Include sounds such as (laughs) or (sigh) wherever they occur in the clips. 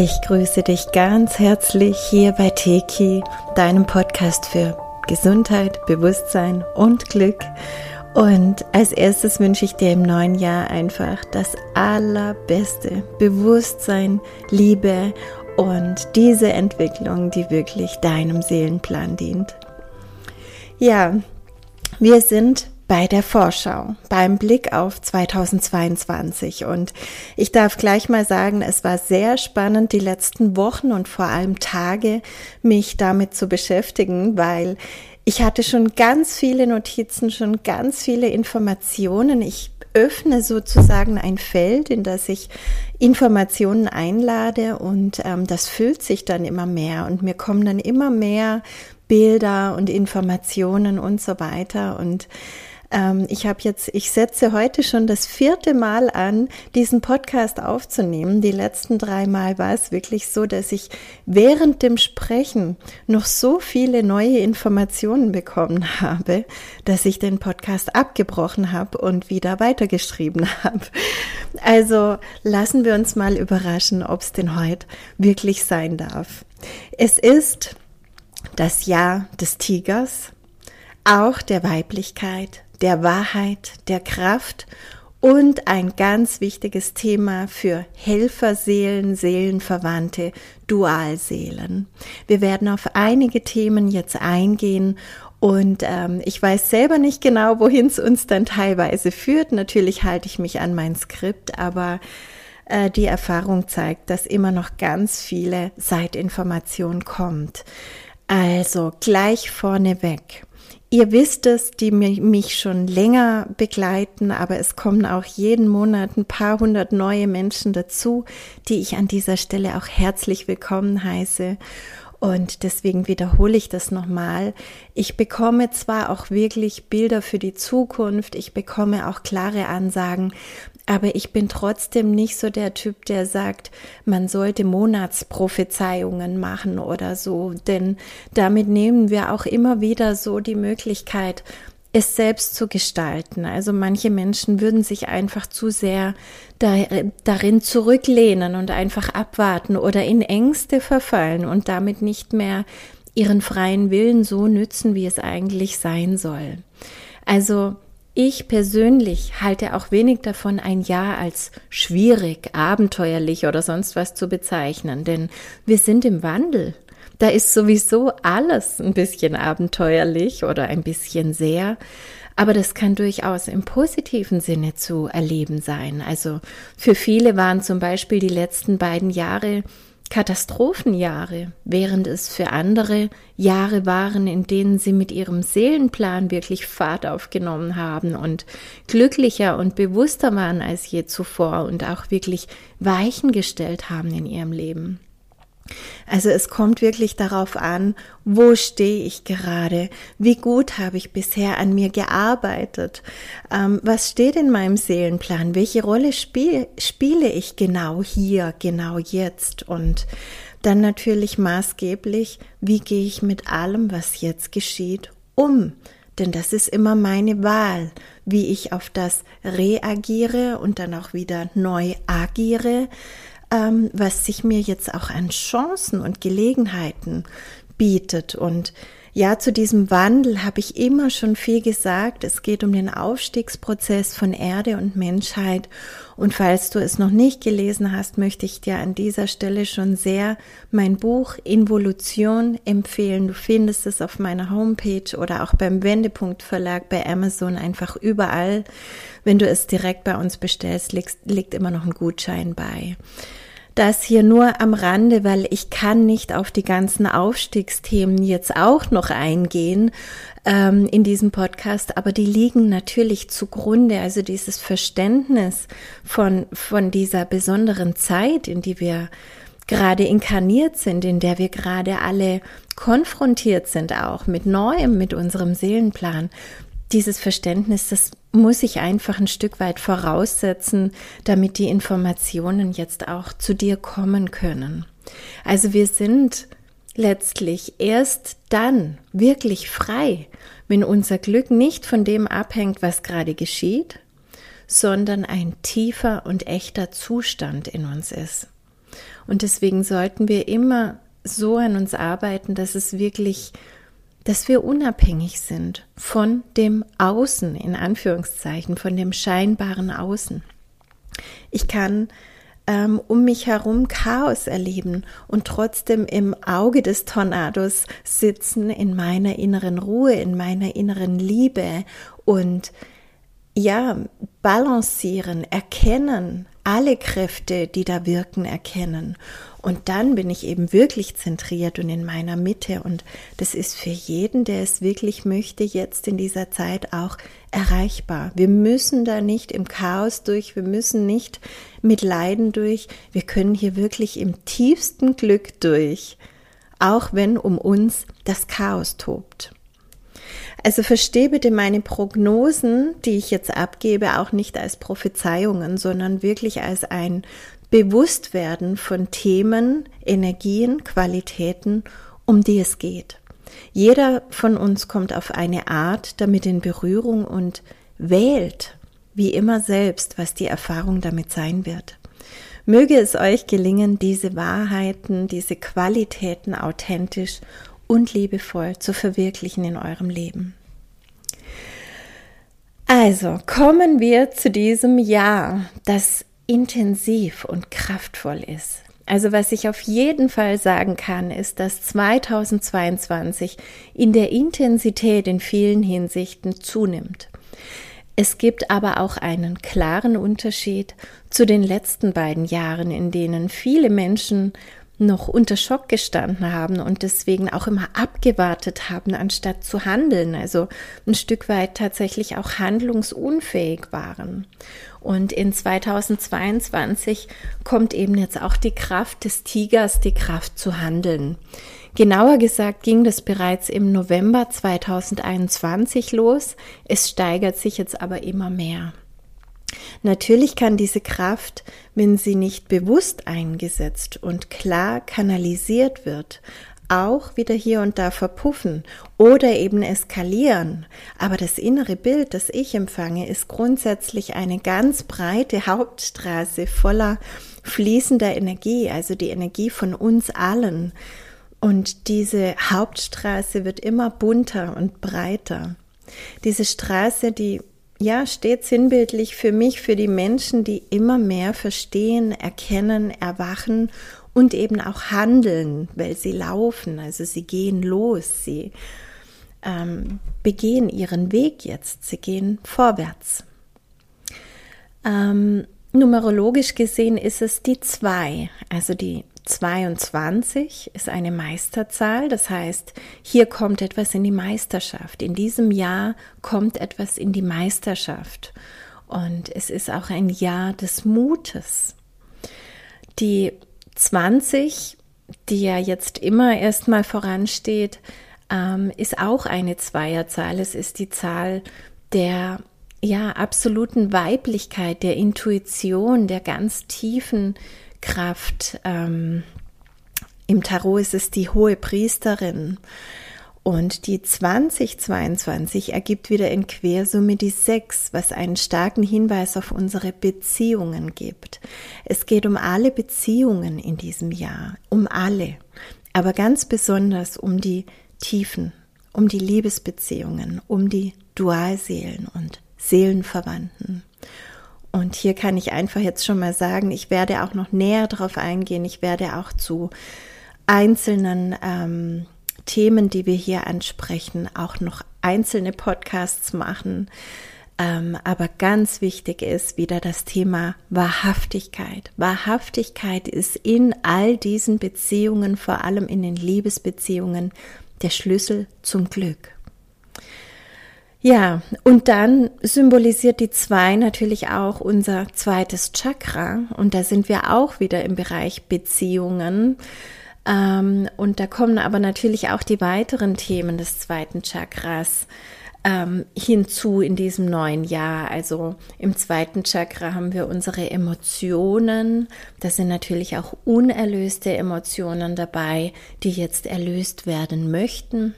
Ich grüße dich ganz herzlich hier bei Teki, deinem Podcast für Gesundheit, Bewusstsein und Glück. Und als erstes wünsche ich dir im neuen Jahr einfach das allerbeste Bewusstsein, Liebe und diese Entwicklung, die wirklich deinem Seelenplan dient. Ja, wir sind bei der Vorschau, beim Blick auf 2022. Und ich darf gleich mal sagen, es war sehr spannend, die letzten Wochen und vor allem Tage mich damit zu beschäftigen, weil ich hatte schon ganz viele Notizen, schon ganz viele Informationen. Ich öffne sozusagen ein Feld, in das ich Informationen einlade und ähm, das füllt sich dann immer mehr und mir kommen dann immer mehr Bilder und Informationen und so weiter und ähm, ich habe jetzt, ich setze heute schon das vierte Mal an, diesen Podcast aufzunehmen. Die letzten drei Mal war es wirklich so, dass ich während dem Sprechen noch so viele neue Informationen bekommen habe, dass ich den Podcast abgebrochen habe und wieder weitergeschrieben (laughs) habe. Also lassen wir uns mal überraschen, ob es denn heute wirklich sein darf. Es ist das Jahr des Tigers, auch der Weiblichkeit, der Wahrheit, der Kraft und ein ganz wichtiges Thema für Helferseelen, Seelenverwandte, Dualseelen. Wir werden auf einige Themen jetzt eingehen und ähm, ich weiß selber nicht genau, wohin es uns dann teilweise führt. Natürlich halte ich mich an mein Skript, aber äh, die Erfahrung zeigt, dass immer noch ganz viele Seitinformation kommt. Also gleich vorneweg. Ihr wisst es, die mich schon länger begleiten, aber es kommen auch jeden Monat ein paar hundert neue Menschen dazu, die ich an dieser Stelle auch herzlich willkommen heiße. Und deswegen wiederhole ich das nochmal. Ich bekomme zwar auch wirklich Bilder für die Zukunft, ich bekomme auch klare Ansagen, aber ich bin trotzdem nicht so der Typ, der sagt, man sollte Monatsprophezeiungen machen oder so, denn damit nehmen wir auch immer wieder so die Möglichkeit, es selbst zu gestalten. Also manche Menschen würden sich einfach zu sehr darin zurücklehnen und einfach abwarten oder in Ängste verfallen und damit nicht mehr ihren freien Willen so nützen, wie es eigentlich sein soll. Also ich persönlich halte auch wenig davon, ein Jahr als schwierig, abenteuerlich oder sonst was zu bezeichnen, denn wir sind im Wandel. Da ist sowieso alles ein bisschen abenteuerlich oder ein bisschen sehr. Aber das kann durchaus im positiven Sinne zu erleben sein. Also für viele waren zum Beispiel die letzten beiden Jahre Katastrophenjahre, während es für andere Jahre waren, in denen sie mit ihrem Seelenplan wirklich Fahrt aufgenommen haben und glücklicher und bewusster waren als je zuvor und auch wirklich Weichen gestellt haben in ihrem Leben. Also es kommt wirklich darauf an, wo stehe ich gerade, wie gut habe ich bisher an mir gearbeitet, ähm, was steht in meinem Seelenplan, welche Rolle spiel, spiele ich genau hier, genau jetzt? Und dann natürlich maßgeblich, wie gehe ich mit allem, was jetzt geschieht, um. Denn das ist immer meine Wahl, wie ich auf das reagiere und dann auch wieder neu agiere ähm, was sich mir jetzt auch an Chancen und Gelegenheiten bietet. Und ja, zu diesem Wandel habe ich immer schon viel gesagt. Es geht um den Aufstiegsprozess von Erde und Menschheit. Und falls du es noch nicht gelesen hast, möchte ich dir an dieser Stelle schon sehr mein Buch Involution empfehlen. Du findest es auf meiner Homepage oder auch beim Wendepunkt Verlag bei Amazon einfach überall. Wenn du es direkt bei uns bestellst, liegt, liegt immer noch ein Gutschein bei. Das hier nur am Rande, weil ich kann nicht auf die ganzen Aufstiegsthemen jetzt auch noch eingehen ähm, in diesem Podcast, aber die liegen natürlich zugrunde. Also dieses Verständnis von, von dieser besonderen Zeit, in die wir gerade inkarniert sind, in der wir gerade alle konfrontiert sind auch mit Neuem, mit unserem Seelenplan, dieses Verständnis, das muss ich einfach ein Stück weit voraussetzen, damit die Informationen jetzt auch zu dir kommen können. Also wir sind letztlich erst dann wirklich frei, wenn unser Glück nicht von dem abhängt, was gerade geschieht, sondern ein tiefer und echter Zustand in uns ist. Und deswegen sollten wir immer so an uns arbeiten, dass es wirklich dass wir unabhängig sind von dem Außen, in Anführungszeichen, von dem scheinbaren Außen. Ich kann ähm, um mich herum Chaos erleben und trotzdem im Auge des Tornados sitzen, in meiner inneren Ruhe, in meiner inneren Liebe und ja, balancieren, erkennen, alle Kräfte, die da wirken, erkennen und dann bin ich eben wirklich zentriert und in meiner Mitte. Und das ist für jeden, der es wirklich möchte, jetzt in dieser Zeit auch erreichbar. Wir müssen da nicht im Chaos durch, wir müssen nicht mit Leiden durch. Wir können hier wirklich im tiefsten Glück durch, auch wenn um uns das Chaos tobt. Also verstehe bitte meine Prognosen, die ich jetzt abgebe, auch nicht als Prophezeiungen, sondern wirklich als ein Bewusstwerden von Themen, Energien, Qualitäten, um die es geht. Jeder von uns kommt auf eine Art damit in Berührung und wählt wie immer selbst, was die Erfahrung damit sein wird. Möge es euch gelingen, diese Wahrheiten, diese Qualitäten authentisch und liebevoll zu verwirklichen in eurem Leben. Also kommen wir zu diesem Jahr, das intensiv und kraftvoll ist. Also was ich auf jeden Fall sagen kann, ist, dass 2022 in der Intensität in vielen Hinsichten zunimmt. Es gibt aber auch einen klaren Unterschied zu den letzten beiden Jahren, in denen viele Menschen noch unter Schock gestanden haben und deswegen auch immer abgewartet haben, anstatt zu handeln, also ein Stück weit tatsächlich auch handlungsunfähig waren. Und in 2022 kommt eben jetzt auch die Kraft des Tigers, die Kraft zu handeln. Genauer gesagt ging das bereits im November 2021 los. Es steigert sich jetzt aber immer mehr. Natürlich kann diese Kraft, wenn sie nicht bewusst eingesetzt und klar kanalisiert wird, auch wieder hier und da verpuffen oder eben eskalieren. Aber das innere Bild, das ich empfange, ist grundsätzlich eine ganz breite Hauptstraße voller fließender Energie, also die Energie von uns allen. Und diese Hauptstraße wird immer bunter und breiter. Diese Straße, die ja, steht sinnbildlich für mich, für die Menschen, die immer mehr verstehen, erkennen, erwachen und eben auch handeln, weil sie laufen, also sie gehen los, sie ähm, begehen ihren Weg jetzt, sie gehen vorwärts. Ähm, numerologisch gesehen ist es die zwei, also die 22 ist eine Meisterzahl, das heißt, hier kommt etwas in die Meisterschaft. In diesem Jahr kommt etwas in die Meisterschaft. Und es ist auch ein Jahr des Mutes. Die 20, die ja jetzt immer erstmal voransteht, ähm, ist auch eine Zweierzahl. Es ist die Zahl der ja absoluten Weiblichkeit, der Intuition, der ganz tiefen Kraft. Ähm, Im Tarot ist es die hohe Priesterin. Und die 2022 ergibt wieder in Quersumme die 6, was einen starken Hinweis auf unsere Beziehungen gibt. Es geht um alle Beziehungen in diesem Jahr, um alle, aber ganz besonders um die Tiefen, um die Liebesbeziehungen, um die Dualseelen und Seelenverwandten. Und hier kann ich einfach jetzt schon mal sagen, ich werde auch noch näher darauf eingehen. Ich werde auch zu einzelnen ähm, Themen, die wir hier ansprechen, auch noch einzelne Podcasts machen. Ähm, aber ganz wichtig ist wieder das Thema Wahrhaftigkeit. Wahrhaftigkeit ist in all diesen Beziehungen, vor allem in den Liebesbeziehungen, der Schlüssel zum Glück. Ja, und dann symbolisiert die zwei natürlich auch unser zweites Chakra. Und da sind wir auch wieder im Bereich Beziehungen. Ähm, und da kommen aber natürlich auch die weiteren Themen des zweiten Chakras ähm, hinzu in diesem neuen Jahr. Also im zweiten Chakra haben wir unsere Emotionen. Da sind natürlich auch unerlöste Emotionen dabei, die jetzt erlöst werden möchten.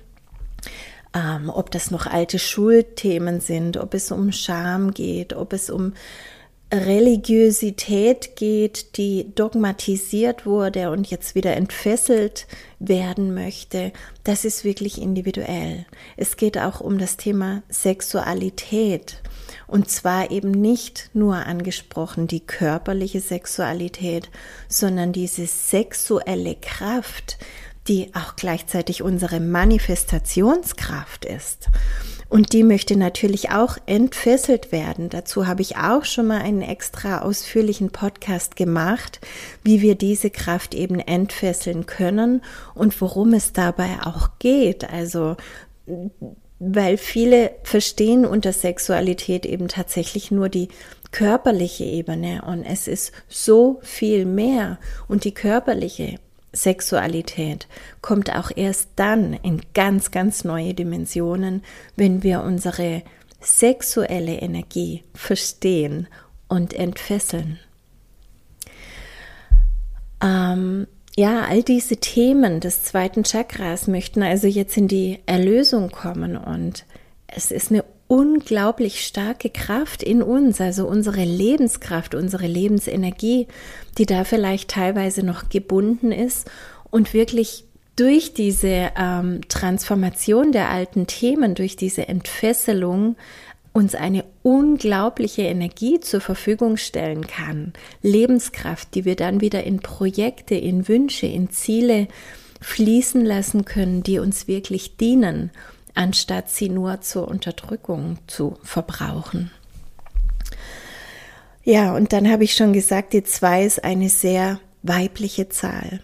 Ähm, ob das noch alte Schuldthemen sind, ob es um Scham geht, ob es um Religiosität geht, die dogmatisiert wurde und jetzt wieder entfesselt werden möchte, das ist wirklich individuell. Es geht auch um das Thema Sexualität. Und zwar eben nicht nur angesprochen die körperliche Sexualität, sondern diese sexuelle Kraft, die auch gleichzeitig unsere Manifestationskraft ist. Und die möchte natürlich auch entfesselt werden. Dazu habe ich auch schon mal einen extra ausführlichen Podcast gemacht, wie wir diese Kraft eben entfesseln können und worum es dabei auch geht. Also, weil viele verstehen unter Sexualität eben tatsächlich nur die körperliche Ebene und es ist so viel mehr und die körperliche Sexualität kommt auch erst dann in ganz, ganz neue Dimensionen, wenn wir unsere sexuelle Energie verstehen und entfesseln. Ähm, ja, all diese Themen des zweiten Chakras möchten also jetzt in die Erlösung kommen und es ist eine unglaublich starke Kraft in uns, also unsere Lebenskraft, unsere Lebensenergie, die da vielleicht teilweise noch gebunden ist und wirklich durch diese ähm, Transformation der alten Themen, durch diese Entfesselung uns eine unglaubliche Energie zur Verfügung stellen kann. Lebenskraft, die wir dann wieder in Projekte, in Wünsche, in Ziele fließen lassen können, die uns wirklich dienen anstatt sie nur zur Unterdrückung zu verbrauchen. Ja, und dann habe ich schon gesagt, die zwei ist eine sehr weibliche Zahl.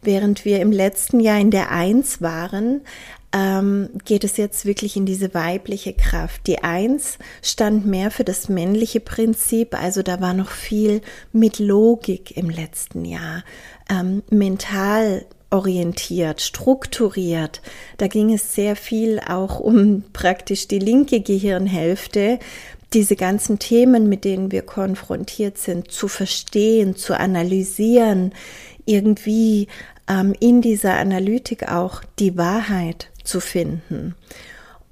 Während wir im letzten Jahr in der Eins waren, ähm, geht es jetzt wirklich in diese weibliche Kraft. Die Eins stand mehr für das männliche Prinzip, also da war noch viel mit Logik im letzten Jahr, ähm, mental orientiert, strukturiert. Da ging es sehr viel auch um praktisch die linke Gehirnhälfte, diese ganzen Themen, mit denen wir konfrontiert sind, zu verstehen, zu analysieren, irgendwie ähm, in dieser Analytik auch die Wahrheit zu finden.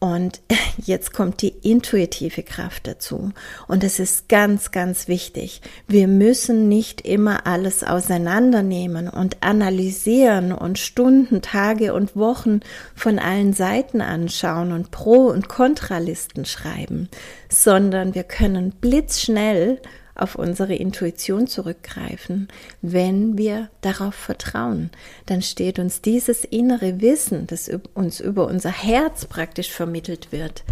Und (laughs) jetzt kommt die intuitive Kraft dazu. Und es ist ganz, ganz wichtig. Wir müssen nicht immer alles auseinandernehmen und analysieren und Stunden, Tage und Wochen von allen Seiten anschauen und Pro- und Kontralisten schreiben, sondern wir können blitzschnell auf unsere Intuition zurückgreifen, wenn wir darauf vertrauen. Dann steht uns dieses innere Wissen, das uns über unser Herz praktisch vermittelt wird,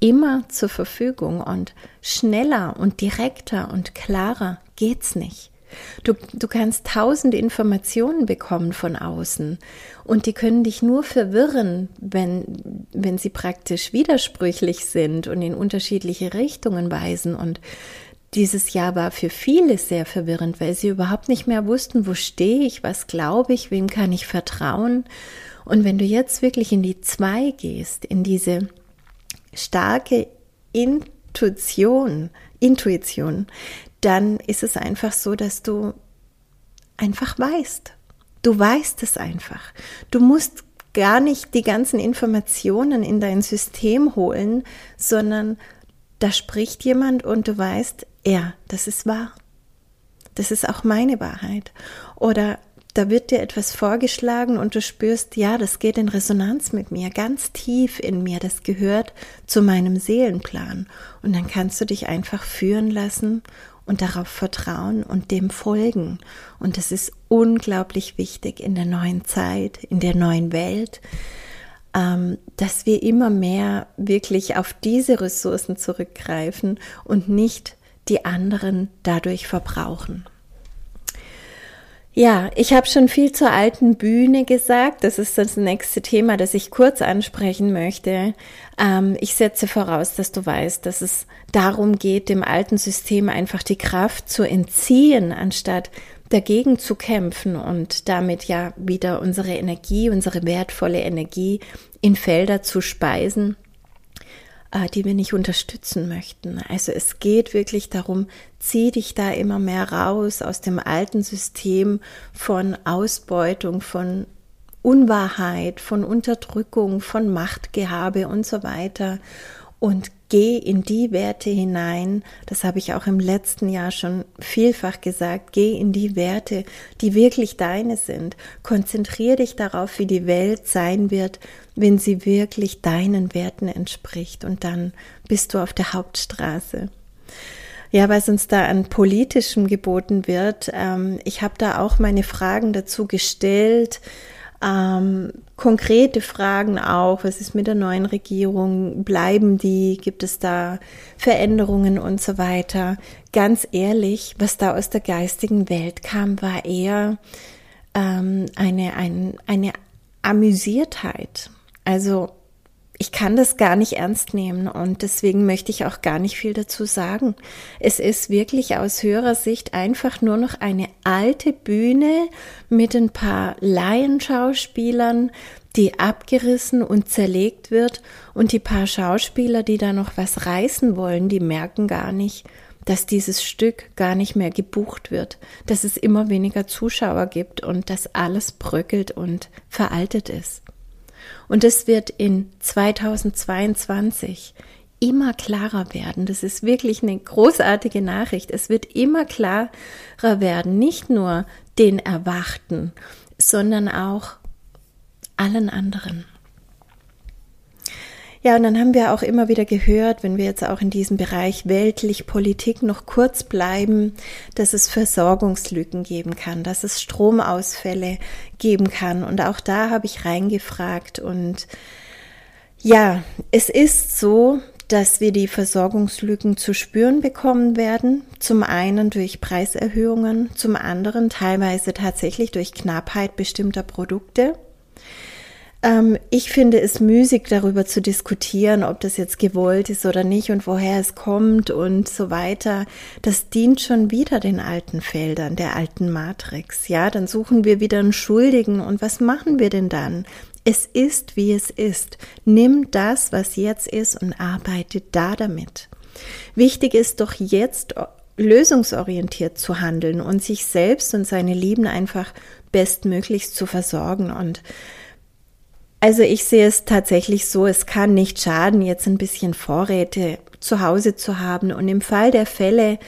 immer zur Verfügung und schneller und direkter und klarer geht's nicht. Du, du kannst tausend Informationen bekommen von außen und die können dich nur verwirren, wenn, wenn sie praktisch widersprüchlich sind und in unterschiedliche Richtungen weisen. Und dieses Jahr war für viele sehr verwirrend, weil sie überhaupt nicht mehr wussten, wo stehe ich, was glaube ich, wem kann ich vertrauen. Und wenn du jetzt wirklich in die Zwei gehst, in diese starke Intuition, Intuition, dann ist es einfach so, dass du einfach weißt. Du weißt es einfach. Du musst gar nicht die ganzen Informationen in dein System holen, sondern da spricht jemand und du weißt, ja, das ist wahr. Das ist auch meine Wahrheit. Oder da wird dir etwas vorgeschlagen und du spürst, ja, das geht in Resonanz mit mir, ganz tief in mir, das gehört zu meinem Seelenplan. Und dann kannst du dich einfach führen lassen und darauf vertrauen und dem folgen. Und das ist unglaublich wichtig in der neuen Zeit, in der neuen Welt, ähm, dass wir immer mehr wirklich auf diese Ressourcen zurückgreifen und nicht die anderen dadurch verbrauchen. Ja, ich habe schon viel zur alten Bühne gesagt. Das ist das nächste Thema, das ich kurz ansprechen möchte. Ähm, ich setze voraus, dass du weißt, dass es darum geht, dem alten System einfach die Kraft zu entziehen, anstatt dagegen zu kämpfen und damit ja wieder unsere Energie, unsere wertvolle Energie in Felder zu speisen, die wir nicht unterstützen möchten. Also es geht wirklich darum, zieh dich da immer mehr raus aus dem alten System von Ausbeutung, von Unwahrheit, von Unterdrückung, von Machtgehabe und so weiter und geh in die Werte hinein, das habe ich auch im letzten Jahr schon vielfach gesagt, geh in die Werte, die wirklich deine sind. Konzentriere dich darauf, wie die Welt sein wird, wenn sie wirklich deinen Werten entspricht und dann bist du auf der Hauptstraße. Ja, was uns da an politischem geboten wird. Ähm, ich habe da auch meine Fragen dazu gestellt ähm, konkrete Fragen auch, was ist mit der neuen Regierung, bleiben die, gibt es da Veränderungen und so weiter. Ganz ehrlich, was da aus der geistigen Welt kam, war eher ähm, eine, ein, eine Amüsiertheit. Also ich kann das gar nicht ernst nehmen und deswegen möchte ich auch gar nicht viel dazu sagen. Es ist wirklich aus höherer Sicht einfach nur noch eine alte Bühne mit ein paar Laienschauspielern, die abgerissen und zerlegt wird und die paar Schauspieler, die da noch was reißen wollen, die merken gar nicht, dass dieses Stück gar nicht mehr gebucht wird, dass es immer weniger Zuschauer gibt und dass alles bröckelt und veraltet ist. Und es wird in 2022 immer klarer werden. Das ist wirklich eine großartige Nachricht. Es wird immer klarer werden, nicht nur den Erwachten, sondern auch allen anderen. Ja, und dann haben wir auch immer wieder gehört, wenn wir jetzt auch in diesem Bereich weltlich Politik noch kurz bleiben, dass es Versorgungslücken geben kann, dass es Stromausfälle geben kann. Und auch da habe ich reingefragt. Und ja, es ist so, dass wir die Versorgungslücken zu spüren bekommen werden. Zum einen durch Preiserhöhungen, zum anderen teilweise tatsächlich durch Knappheit bestimmter Produkte. Ähm, ich finde es müßig, darüber zu diskutieren, ob das jetzt gewollt ist oder nicht und woher es kommt und so weiter. Das dient schon wieder den alten Feldern, der alten Matrix. Ja, dann suchen wir wieder einen Schuldigen und was machen wir denn dann? Es ist, wie es ist. Nimm das, was jetzt ist und arbeite da damit. Wichtig ist doch jetzt lösungsorientiert zu handeln und sich selbst und seine Lieben einfach bestmöglichst zu versorgen und also ich sehe es tatsächlich so, es kann nicht schaden, jetzt ein bisschen Vorräte zu Hause zu haben. Und im Fall der Fälle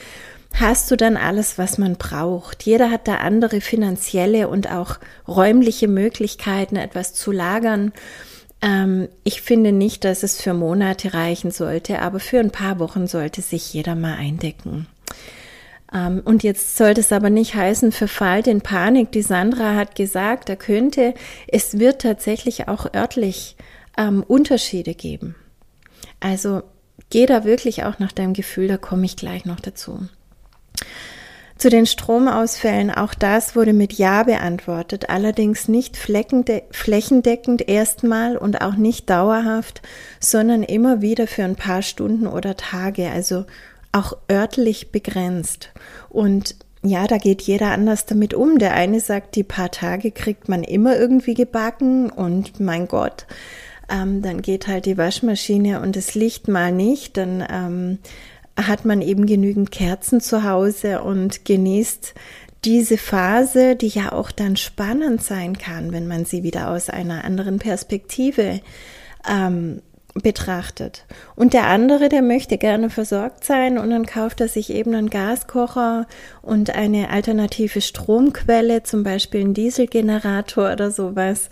hast du dann alles, was man braucht. Jeder hat da andere finanzielle und auch räumliche Möglichkeiten, etwas zu lagern. Ähm, ich finde nicht, dass es für Monate reichen sollte, aber für ein paar Wochen sollte sich jeder mal eindecken. Ähm, und jetzt sollte es aber nicht heißen, verfallt in Panik. Die Sandra hat gesagt, da könnte, es wird tatsächlich auch örtlich ähm, Unterschiede geben. Also geh da wirklich auch nach deinem Gefühl, da komme ich gleich noch dazu. Zu den Stromausfällen, auch das wurde mit Ja beantwortet, allerdings nicht flächendeckend erstmal und auch nicht dauerhaft, sondern immer wieder für ein paar Stunden oder Tage, also auch örtlich begrenzt. Und ja, da geht jeder anders damit um. Der eine sagt, die paar Tage kriegt man immer irgendwie gebacken und mein Gott, ähm, dann geht halt die Waschmaschine und das Licht mal nicht, dann ähm, hat man eben genügend Kerzen zu Hause und genießt diese Phase, die ja auch dann spannend sein kann, wenn man sie wieder aus einer anderen Perspektive ähm, betrachtet. Und der andere, der möchte gerne versorgt sein und dann kauft er sich eben einen Gaskocher und eine alternative Stromquelle, zum Beispiel einen Dieselgenerator oder sowas.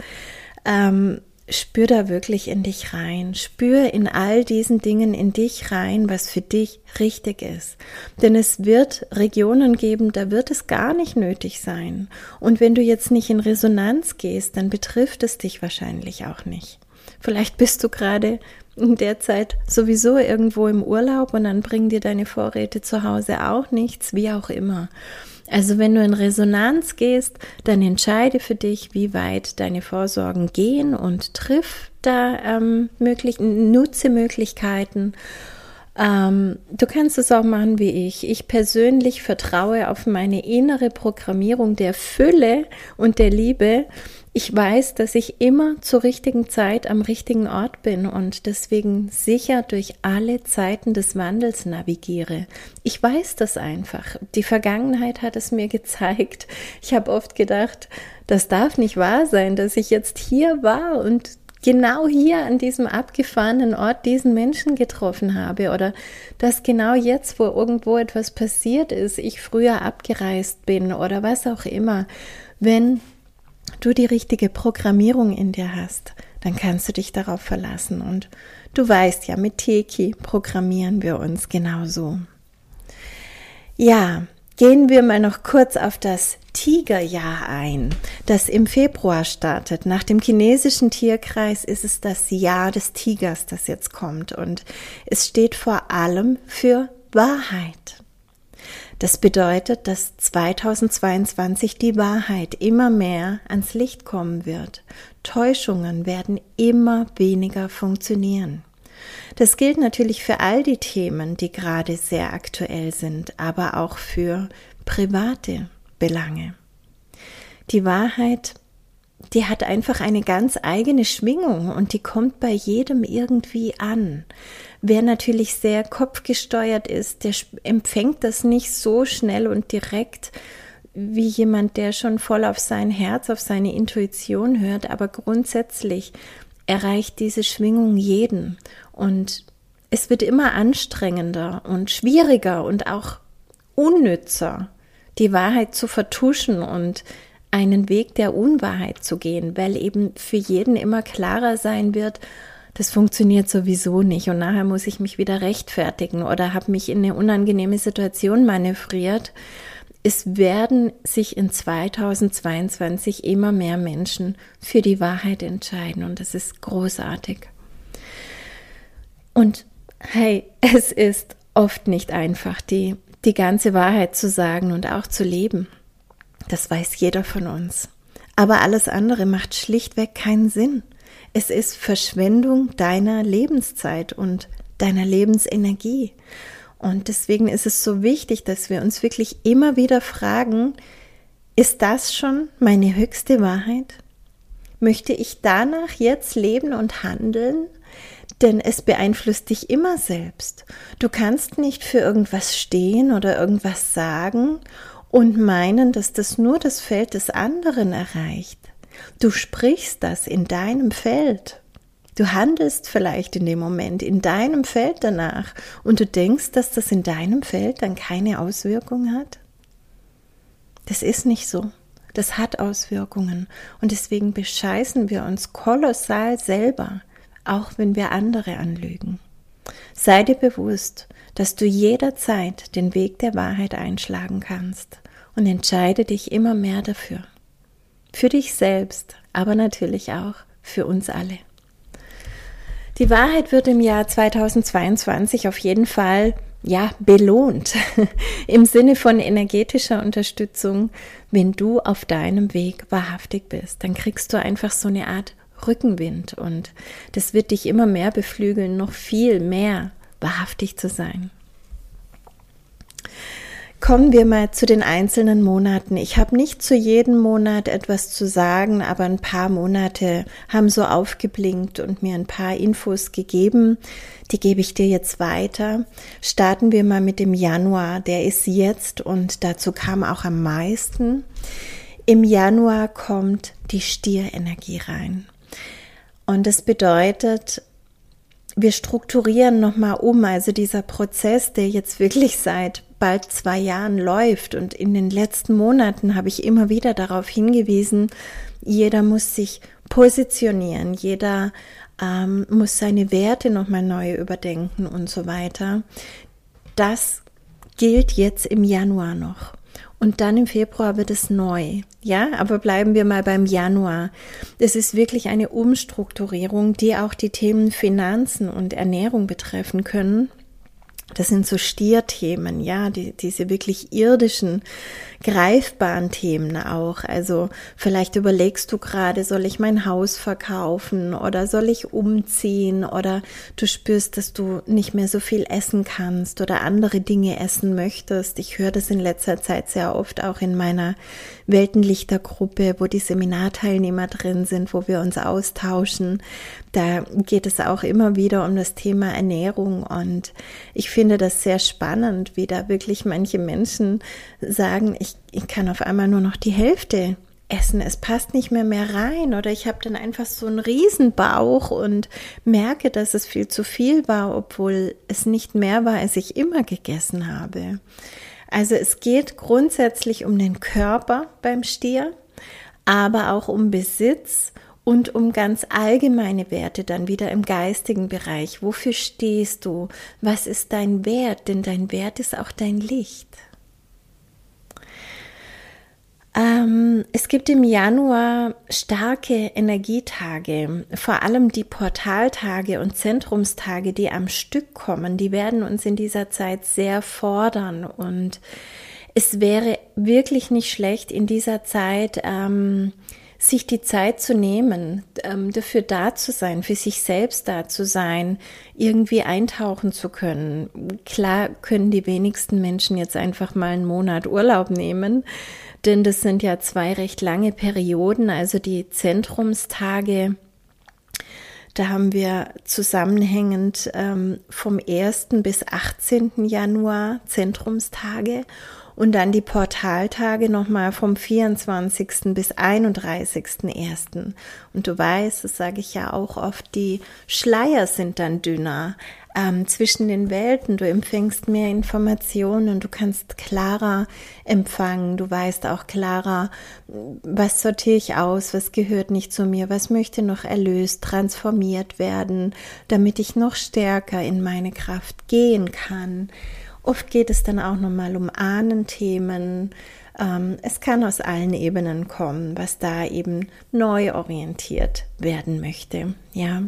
Ähm, spür da wirklich in dich rein. Spür in all diesen Dingen in dich rein, was für dich richtig ist. Denn es wird Regionen geben, da wird es gar nicht nötig sein. Und wenn du jetzt nicht in Resonanz gehst, dann betrifft es dich wahrscheinlich auch nicht. Vielleicht bist du gerade in der Zeit sowieso irgendwo im Urlaub und dann bringen dir deine Vorräte zu Hause auch nichts, wie auch immer. Also wenn du in Resonanz gehst, dann entscheide für dich, wie weit deine Vorsorgen gehen und triff da ähm, möglich, nutze Möglichkeiten. Ähm, du kannst es auch machen wie ich. Ich persönlich vertraue auf meine innere Programmierung der Fülle und der Liebe Ich weiß, dass ich immer zur richtigen Zeit am richtigen Ort bin und deswegen sicher durch alle Zeiten des Wandels navigiere. Ich weiß das einfach. Die Vergangenheit hat es mir (laughs) gezeigt. Ich habe oft gedacht, das darf nicht wahr sein, dass ich jetzt hier war und genau hier an diesem abgefahrenen Ort diesen Menschen getroffen habe oder dass genau jetzt, wo irgendwo etwas passiert ist, ich früher abgereist bin oder was auch immer. Wenn du die richtige Programmierung in dir hast, dann kannst du dich darauf verlassen. Und du weißt ja, mit Teki programmieren wir uns genauso. Ja, gehen wir mal noch kurz auf das Tigerjahr ein, das im Februar startet. Nach dem chinesischen Tierkreis ist es das Jahr des Tigers, das jetzt kommt. Und es steht vor allem für Wahrheit. Das bedeutet, dass 2022 die Wahrheit immer mehr ans Licht kommen wird. Täuschungen werden immer weniger funktionieren. Das gilt natürlich für all die Themen, die gerade sehr aktuell sind, aber auch für private Belange. Die Wahrheit, die hat einfach eine ganz eigene Schwingung und die kommt bei jedem irgendwie an. Wer natürlich sehr kopfgesteuert ist, der empfängt das nicht so schnell und direkt wie jemand, der schon voll auf sein Herz, auf seine Intuition hört, aber grundsätzlich erreicht diese Schwingung jeden und es wird immer anstrengender und schwieriger und auch unnützer, die Wahrheit zu vertuschen und einen Weg der Unwahrheit zu gehen, weil eben für jeden immer klarer sein wird, das funktioniert sowieso nicht und nachher muss ich mich wieder rechtfertigen oder habe mich in eine unangenehme Situation manövriert. Es werden sich in 2022 immer mehr Menschen für die Wahrheit entscheiden und das ist großartig. Und hey, (laughs) es ist oft nicht einfach, die, die ganze Wahrheit zu sagen und auch zu leben. Das weiß jeder von uns. Aber alles andere macht schlichtweg keinen Sinn. Es ist Verschwendung deiner Lebenszeit und deiner Lebensenergie. Und deswegen ist es so wichtig, dass wir uns wirklich immer wieder fragen, ist das schon meine höchste Wahrheit? Möchte ich danach jetzt leben und handeln? Denn es beeinflusst dich immer selbst. Du kannst nicht für irgendwas stehen oder irgendwas sagen und meinen, dass das nur das Feld des anderen erreicht. Du sprichst das in deinem Feld. Du handelst vielleicht in dem Moment in deinem Feld danach und du denkst, dass das in deinem Feld dann keine Auswirkung hat? Das ist nicht so. Das hat Auswirkungen und deswegen bescheißen wir uns kolossal selber, auch wenn wir andere anlügen. Sei dir bewusst, dass du jederzeit den Weg der Wahrheit einschlagen kannst und entscheide dich immer mehr dafür. Für dich selbst, aber natürlich auch für uns alle. Die Wahrheit wird im Jahr 2022 auf jeden Fall ja, belohnt (laughs) im Sinne von energetischer Unterstützung, wenn du auf deinem Weg wahrhaftig bist. Dann kriegst du einfach so eine Art Rückenwind und das wird dich immer mehr beflügeln, noch viel mehr wahrhaftig zu sein. Kommen wir mal zu den einzelnen Monaten. Ich habe nicht zu jedem Monat etwas zu sagen, aber ein paar Monate haben so aufgeblinkt und mir ein paar Infos gegeben. Die gebe ich dir jetzt weiter. Starten wir mal mit dem Januar. Der ist jetzt und dazu kam auch am meisten. Im Januar kommt die Stierenergie rein. Und das bedeutet, wir strukturieren nochmal um. Also dieser Prozess, der jetzt wirklich seit bald zwei Jahren läuft. Und in den letzten Monaten habe ich immer wieder darauf hingewiesen, jeder muss sich positionieren, jeder ähm, muss seine Werte nochmal neu überdenken und so weiter. Das gilt jetzt im Januar noch. Und dann im Februar wird es neu. Ja, aber bleiben wir mal beim Januar. Es ist wirklich eine Umstrukturierung, die auch die Themen Finanzen und Ernährung betreffen können. Das sind so Stierthemen, ja, die, diese wirklich irdischen, greifbaren Themen auch. Also vielleicht überlegst du gerade, soll ich mein Haus verkaufen oder soll ich umziehen oder du spürst, dass du nicht mehr so viel essen kannst oder andere Dinge essen möchtest. Ich höre das in letzter Zeit sehr oft auch in meiner Weltenlichtergruppe, wo die Seminarteilnehmer drin sind, wo wir uns austauschen. Da geht es auch immer wieder um das Thema Ernährung und ich finde das sehr spannend, wie da wirklich manche Menschen sagen, ich, ich kann auf einmal nur noch die Hälfte essen, es passt nicht mehr mehr rein oder ich habe dann einfach so einen Riesenbauch und merke, dass es viel zu viel war, obwohl es nicht mehr war, als ich immer gegessen habe. Also es geht grundsätzlich um den Körper beim Stier, aber auch um Besitz und um ganz allgemeine Werte dann wieder im geistigen Bereich. Wofür stehst du? Was ist dein Wert? Denn dein Wert ist auch dein Licht. Ähm, es gibt im Januar starke Energietage, vor allem die Portaltage und Zentrumstage, die am Stück kommen. Die werden uns in dieser Zeit sehr fordern und es wäre wirklich nicht schlecht in dieser Zeit ähm, sich die Zeit zu nehmen, ähm, dafür da zu sein, für sich selbst da zu sein, irgendwie eintauchen zu können. Klar können die wenigsten Menschen jetzt einfach mal einen Monat Urlaub nehmen, denn das sind ja zwei recht lange Perioden, also die Zentrumstage. Da haben wir zusammenhängend ähm, vom 1. bis 18. Januar Zentrumstage und dann die Portaltage nochmal vom 24. bis 31.01. Und du weißt, das sage ich ja auch oft, die Schleier sind dann dünner ähm, zwischen den Welten. Du empfängst mehr Informationen, du kannst klarer empfangen, du weißt auch klarer, was sortiere ich aus, was gehört nicht zu mir, was möchte noch erlöst, transformiert werden, damit ich noch stärker in meine Kraft gehen kann. Oft geht es dann auch nochmal um Ahnenthemen. Ähm, es kann aus allen Ebenen kommen, was da eben neu orientiert werden möchte. Ja.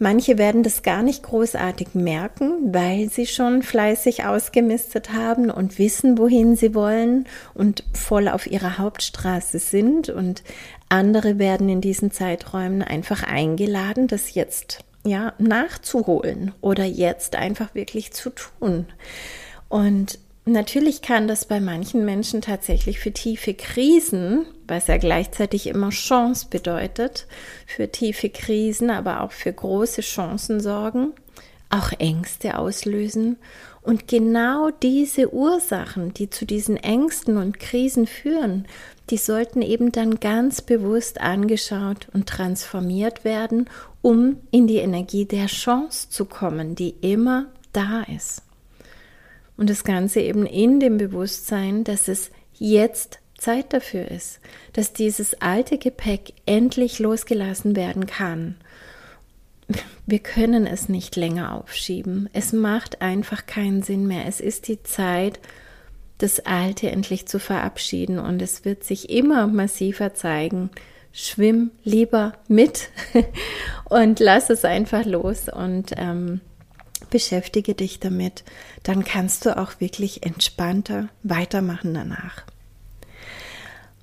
Manche werden das gar nicht großartig merken, weil sie schon fleißig ausgemistet haben und wissen, wohin sie wollen und voll auf ihrer Hauptstraße sind. Und andere werden in diesen Zeiträumen einfach eingeladen, das jetzt ja, nachzuholen oder jetzt einfach wirklich zu tun. Und natürlich kann das bei manchen Menschen tatsächlich für tiefe Krisen, was ja gleichzeitig immer Chance bedeutet, für tiefe Krisen, aber auch für große Chancen sorgen, auch Ängste auslösen. Und genau diese Ursachen, die zu diesen Ängsten und Krisen führen, die sollten eben dann ganz bewusst angeschaut und transformiert werden, um in die Energie der Chance zu kommen, die immer da ist. Und das Ganze eben in dem Bewusstsein, dass es jetzt Zeit dafür ist, dass dieses alte Gepäck endlich losgelassen werden kann. Wir können es nicht länger aufschieben. Es macht einfach keinen Sinn mehr. Es ist die Zeit, das Alte endlich zu verabschieden und es wird sich immer massiver zeigen. Schwimm lieber mit (laughs) und lass es einfach los und ähm, beschäftige dich damit. Dann kannst du auch wirklich entspannter weitermachen danach.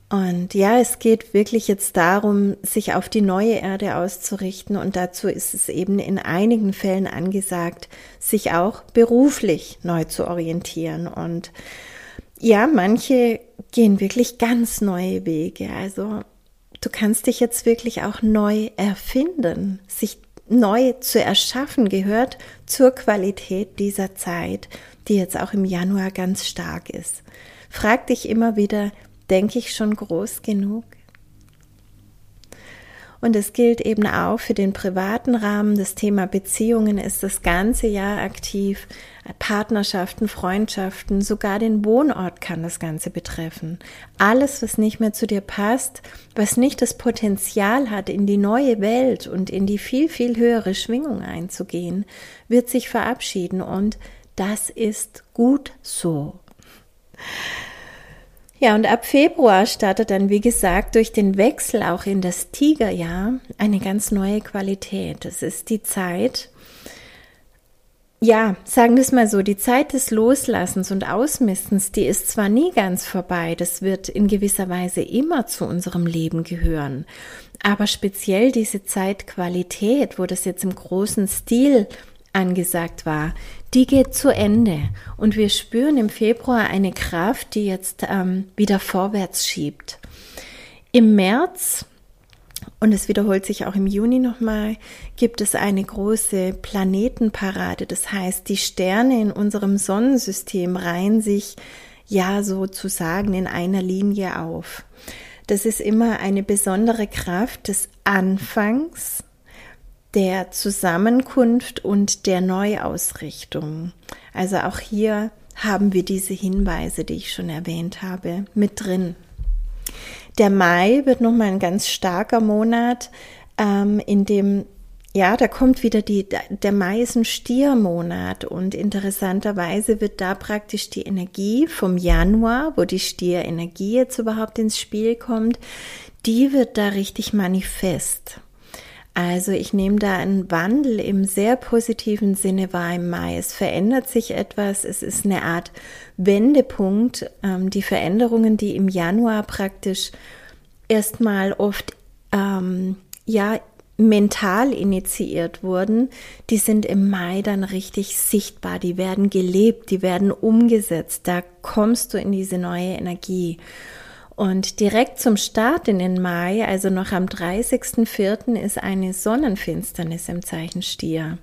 Und ja, es geht wirklich jetzt darum, sich auf die neue Erde auszurichten. Und dazu ist es eben in einigen Fällen angesagt, sich auch beruflich neu zu orientieren. Und ja, manche gehen wirklich ganz neue Wege. Also du kannst dich jetzt wirklich auch neu erfinden. Sich neu zu erschaffen gehört zur Qualität dieser Zeit, die jetzt auch im Januar ganz stark ist. Frag dich immer wieder, denke ich schon groß genug? Und es gilt eben auch für den privaten Rahmen. Das Thema Beziehungen ist das ganze Jahr aktiv. Partnerschaften, Freundschaften, sogar den Wohnort kann das Ganze betreffen. Alles, was nicht mehr zu dir passt, was nicht das Potenzial hat, in die neue Welt und in die viel, viel höhere Schwingung einzugehen, wird sich verabschieden und das ist gut so. Ja, und ab Februar startet dann, wie gesagt, durch den Wechsel auch in das Tigerjahr eine ganz neue Qualität. Es ist die Zeit, ja, sagen wir es mal so, die Zeit des Loslassens und Ausmistens, die ist zwar nie ganz vorbei, das wird in gewisser Weise immer zu unserem Leben gehören, aber speziell diese Zeitqualität, wo das jetzt im großen Stil angesagt war, die geht zu Ende und wir spüren im Februar eine Kraft, die jetzt ähm, wieder vorwärts schiebt. Im März und es wiederholt sich auch im Juni nochmal, gibt es eine große Planetenparade. Das heißt, die Sterne in unserem Sonnensystem reihen sich ja sozusagen in einer Linie auf. Das ist immer eine besondere Kraft des Anfangs, der Zusammenkunft und der Neuausrichtung. Also auch hier haben wir diese Hinweise, die ich schon erwähnt habe, mit drin. Der Mai wird nochmal ein ganz starker Monat, ähm, in dem ja, da kommt wieder die, der Mai ist ein Stiermonat und interessanterweise wird da praktisch die Energie vom Januar, wo die Stierenergie jetzt überhaupt ins Spiel kommt, die wird da richtig manifest. Also ich nehme da einen Wandel im sehr positiven Sinne wahr im Mai. Es verändert sich etwas, es ist eine Art Wendepunkt. Ähm, die Veränderungen, die im Januar praktisch erstmal oft ähm, ja mental initiiert wurden, die sind im Mai dann richtig sichtbar, die werden gelebt, die werden umgesetzt, da kommst du in diese neue Energie. Und direkt zum Start in den Mai, also noch am 30.04., ist eine Sonnenfinsternis im Zeichen Stier.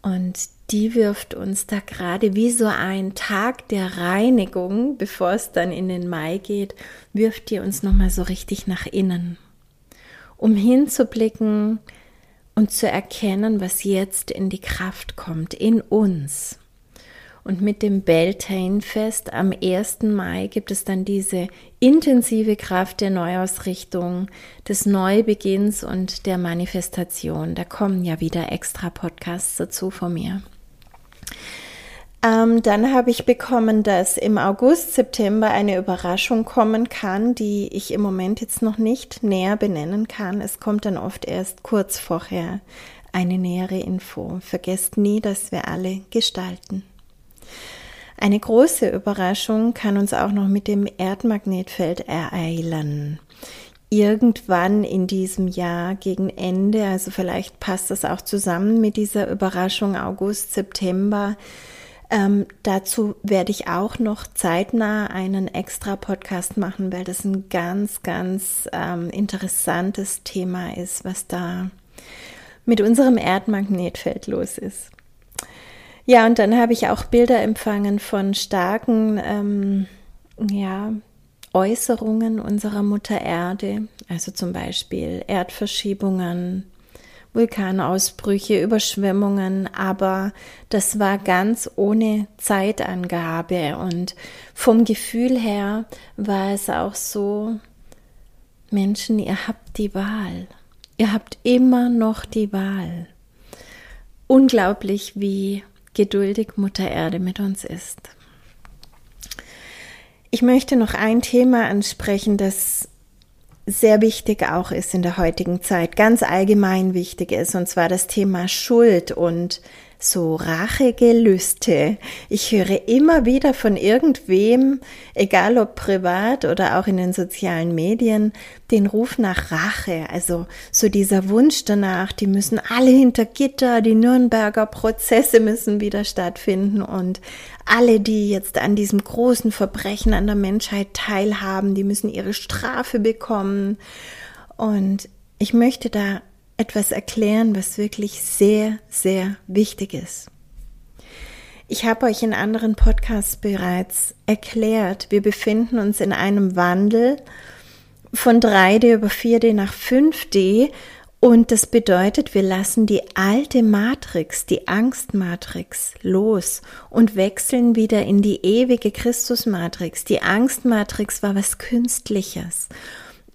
Und die wirft uns da gerade wie so ein Tag der Reinigung, bevor es dann in den Mai geht, wirft die uns nochmal so richtig nach innen, um hinzublicken und zu erkennen, was jetzt in die Kraft kommt, in uns. Und mit dem Beltane-Fest am 1. Mai gibt es dann diese intensive Kraft der Neuausrichtung, des Neubeginns und der Manifestation. Da kommen ja wieder extra Podcasts dazu von mir. Ähm, dann habe ich bekommen, dass im August, September eine Überraschung kommen kann, die ich im Moment jetzt noch nicht näher benennen kann. Es kommt dann oft erst kurz vorher eine nähere Info. Vergesst nie, dass wir alle gestalten. Eine große Überraschung kann uns auch noch mit dem Erdmagnetfeld ereilen. Irgendwann in diesem Jahr gegen Ende, also vielleicht passt das auch zusammen mit dieser Überraschung August, September. Ähm, dazu werde ich auch noch zeitnah einen extra Podcast machen, weil das ein ganz, ganz ähm, interessantes Thema ist, was da mit unserem Erdmagnetfeld los ist. Ja, und dann habe ich auch Bilder empfangen von starken, ähm, ja, Äußerungen unserer Mutter Erde, also zum Beispiel Erdverschiebungen, Vulkanausbrüche, Überschwemmungen, aber das war ganz ohne Zeitangabe und vom Gefühl her war es auch so, Menschen, ihr habt die Wahl. Ihr habt immer noch die Wahl. Unglaublich, wie geduldig Mutter Erde mit uns ist. Ich möchte noch ein Thema ansprechen, das sehr wichtig auch ist in der heutigen Zeit, ganz allgemein wichtig ist, und zwar das Thema Schuld und so Rachegelüste. Ich höre immer wieder von irgendwem, egal ob privat oder auch in den sozialen Medien, den Ruf nach Rache. Also so dieser Wunsch danach, die müssen alle hinter Gitter, die Nürnberger Prozesse müssen wieder stattfinden und alle, die jetzt an diesem großen Verbrechen an der Menschheit teilhaben, die müssen ihre Strafe bekommen. Und ich möchte da etwas erklären, was wirklich sehr, sehr wichtig ist. Ich habe euch in anderen Podcasts bereits erklärt, wir befinden uns in einem Wandel von 3D über 4D nach 5D und das bedeutet, wir lassen die alte Matrix, die Angstmatrix los und wechseln wieder in die ewige Christusmatrix. Die Angstmatrix war was Künstliches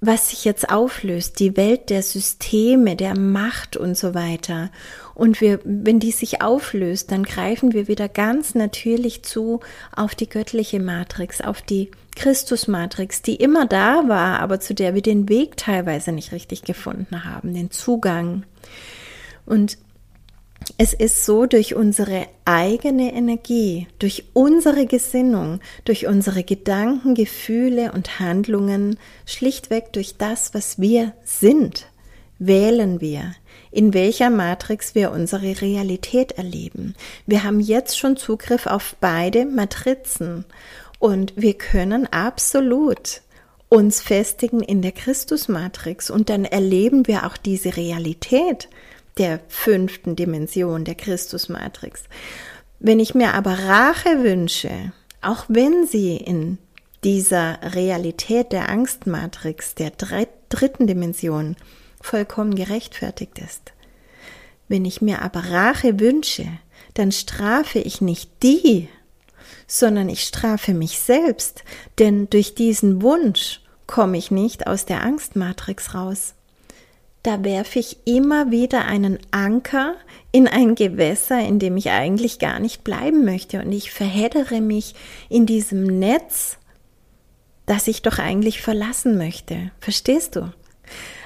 was sich jetzt auflöst, die Welt der Systeme, der Macht und so weiter. Und wir, wenn die sich auflöst, dann greifen wir wieder ganz natürlich zu auf die göttliche Matrix, auf die Christusmatrix, die immer da war, aber zu der wir den Weg teilweise nicht richtig gefunden haben, den Zugang. Und es ist so durch unsere eigene Energie, durch unsere Gesinnung, durch unsere Gedanken, Gefühle und Handlungen, schlichtweg durch das, was wir sind, wählen wir, in welcher Matrix wir unsere Realität erleben. Wir haben jetzt schon Zugriff auf beide Matrizen und wir können absolut uns festigen in der Christusmatrix und dann erleben wir auch diese Realität der fünften Dimension der Christusmatrix. Wenn ich mir aber Rache wünsche, auch wenn sie in dieser Realität der Angstmatrix der dritten Dimension vollkommen gerechtfertigt ist, wenn ich mir aber Rache wünsche, dann strafe ich nicht die, sondern ich strafe mich selbst, denn durch diesen Wunsch komme ich nicht aus der Angstmatrix raus da werfe ich immer wieder einen Anker in ein Gewässer, in dem ich eigentlich gar nicht bleiben möchte. Und ich verheddere mich in diesem Netz, das ich doch eigentlich verlassen möchte. Verstehst du?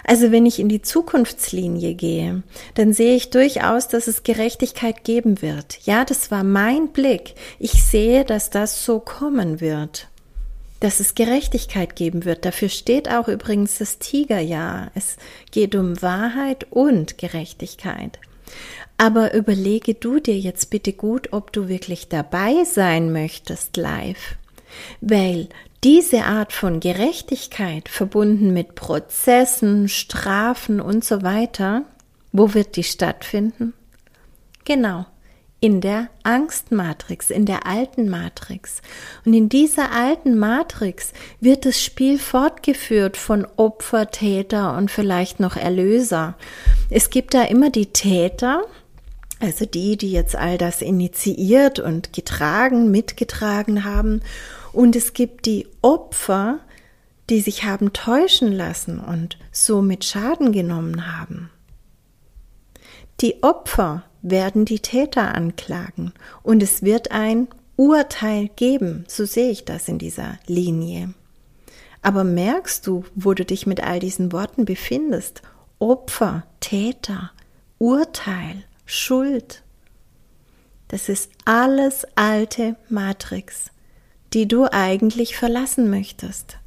Also wenn ich in die Zukunftslinie gehe, dann sehe ich durchaus, dass es Gerechtigkeit geben wird. Ja, das war mein Blick. Ich sehe, dass das so kommen wird dass es Gerechtigkeit geben wird. Dafür steht auch übrigens das Tigerjahr. Es geht um Wahrheit und Gerechtigkeit. Aber überlege du dir jetzt bitte gut, ob du wirklich dabei sein möchtest live. Weil diese Art von Gerechtigkeit verbunden mit Prozessen, Strafen und so weiter, wo wird die stattfinden? Genau, in der Angstmatrix, in der alten Matrix. Und in dieser alten Matrix wird das Spiel fortgeführt von Opfer, Täter und vielleicht noch Erlöser. Es gibt da immer die Täter, also die, die jetzt all das initiiert und getragen, mitgetragen haben. Und es gibt die Opfer, die sich haben täuschen lassen und somit Schaden genommen haben. Die Opfer werden die Täter anklagen und es wird ein Urteil geben. So sehe ich das in dieser Linie. Aber merkst du, wo du dich mit all diesen Worten befindest? Opfer, Täter, Urteil, Schuld. Das ist alles alte Matrix, die du eigentlich verlassen möchtest.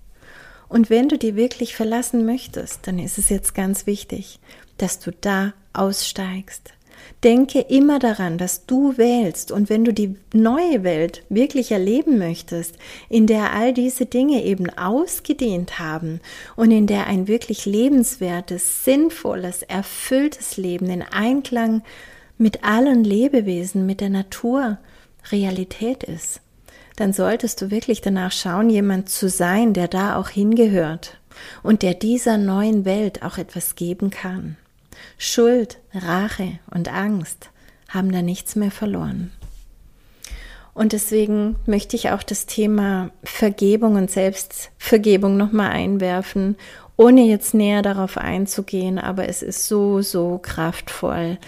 Und wenn du die wirklich verlassen möchtest, dann ist es jetzt ganz wichtig, dass du da aussteigst, Denke immer daran, dass du wählst und wenn du die neue Welt wirklich erleben möchtest, in der all diese Dinge eben ausgedehnt haben und in der ein wirklich lebenswertes, sinnvolles, erfülltes Leben in Einklang mit allen Lebewesen, mit der Natur Realität ist, dann solltest du wirklich danach schauen, jemand zu sein, der da auch hingehört und der dieser neuen Welt auch etwas geben kann. Schuld, Rache und Angst haben da nichts mehr verloren. Und deswegen möchte ich auch das Thema Vergebung und Selbstvergebung nochmal einwerfen, ohne jetzt näher darauf einzugehen, aber es ist so, so kraftvoll.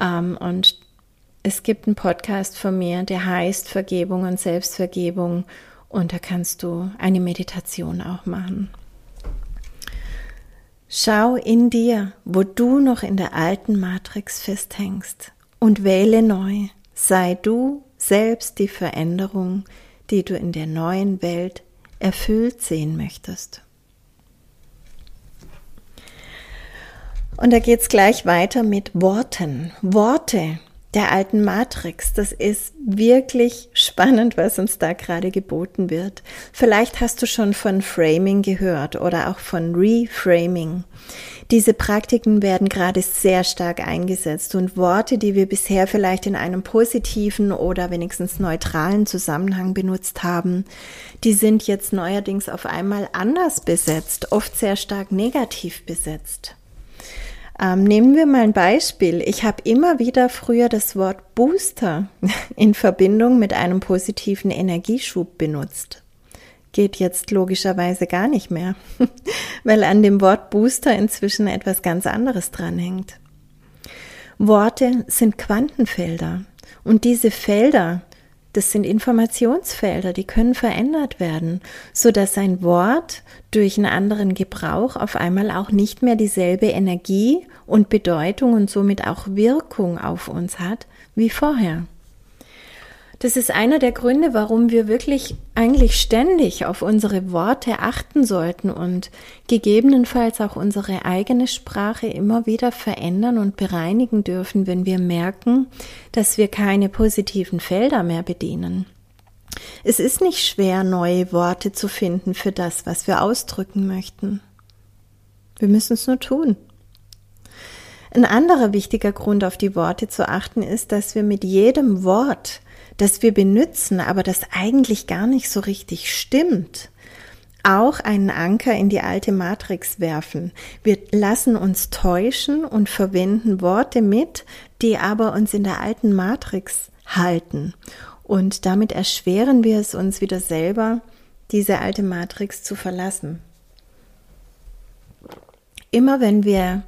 Ähm, und es gibt einen Podcast von mir, der heißt Vergebung und Selbstvergebung und da kannst du eine Meditation auch machen. Schau in dir, wo du noch in der alten Matrix festhängst und wähle neu. Sei du selbst die Veränderung, die du in der neuen Welt erfüllt sehen möchtest. Und da geht es gleich weiter mit Worten. Worte der alten Matrix. Das ist wirklich spannend, was uns da gerade geboten wird. Vielleicht hast du schon von Framing gehört oder auch von Reframing. Diese Praktiken werden gerade sehr stark eingesetzt und Worte, die wir bisher vielleicht in einem positiven oder wenigstens neutralen Zusammenhang benutzt haben, die sind jetzt neuerdings auf einmal anders besetzt, oft sehr stark negativ besetzt. Ähm, nehmen wir mal ein Beispiel. Ich habe immer wieder früher das Wort Booster (laughs) in Verbindung mit einem positiven Energieschub benutzt. Geht jetzt logischerweise gar nicht mehr, (laughs) weil an dem Wort Booster inzwischen etwas ganz anderes dranhängt. Worte sind Quantenfelder und diese Felder Das sind Informationsfelder, die können verändert werden, so dass ein Wort durch einen anderen Gebrauch auf einmal auch nicht mehr dieselbe Energie und Bedeutung und somit auch Wirkung auf uns hat wie vorher. Das ist einer der Gründe, warum wir wirklich eigentlich ständig auf unsere Worte achten sollten und gegebenenfalls auch unsere eigene Sprache immer wieder verändern und bereinigen dürfen, wenn wir merken, dass wir keine positiven Felder mehr bedienen. Es ist nicht schwer, neue Worte zu finden für das, was wir ausdrücken möchten. Wir müssen es nur tun. Ein anderer wichtiger Grund, auf die Worte zu achten, ist, dass wir mit jedem Wort das wir benutzen, aber das eigentlich gar nicht so richtig stimmt, auch einen Anker in die alte Matrix werfen. Wir lassen uns täuschen und verwenden Worte mit, die aber uns in der alten Matrix halten. Und damit erschweren wir es uns wieder selber, diese alte Matrix zu verlassen. Immer wenn wir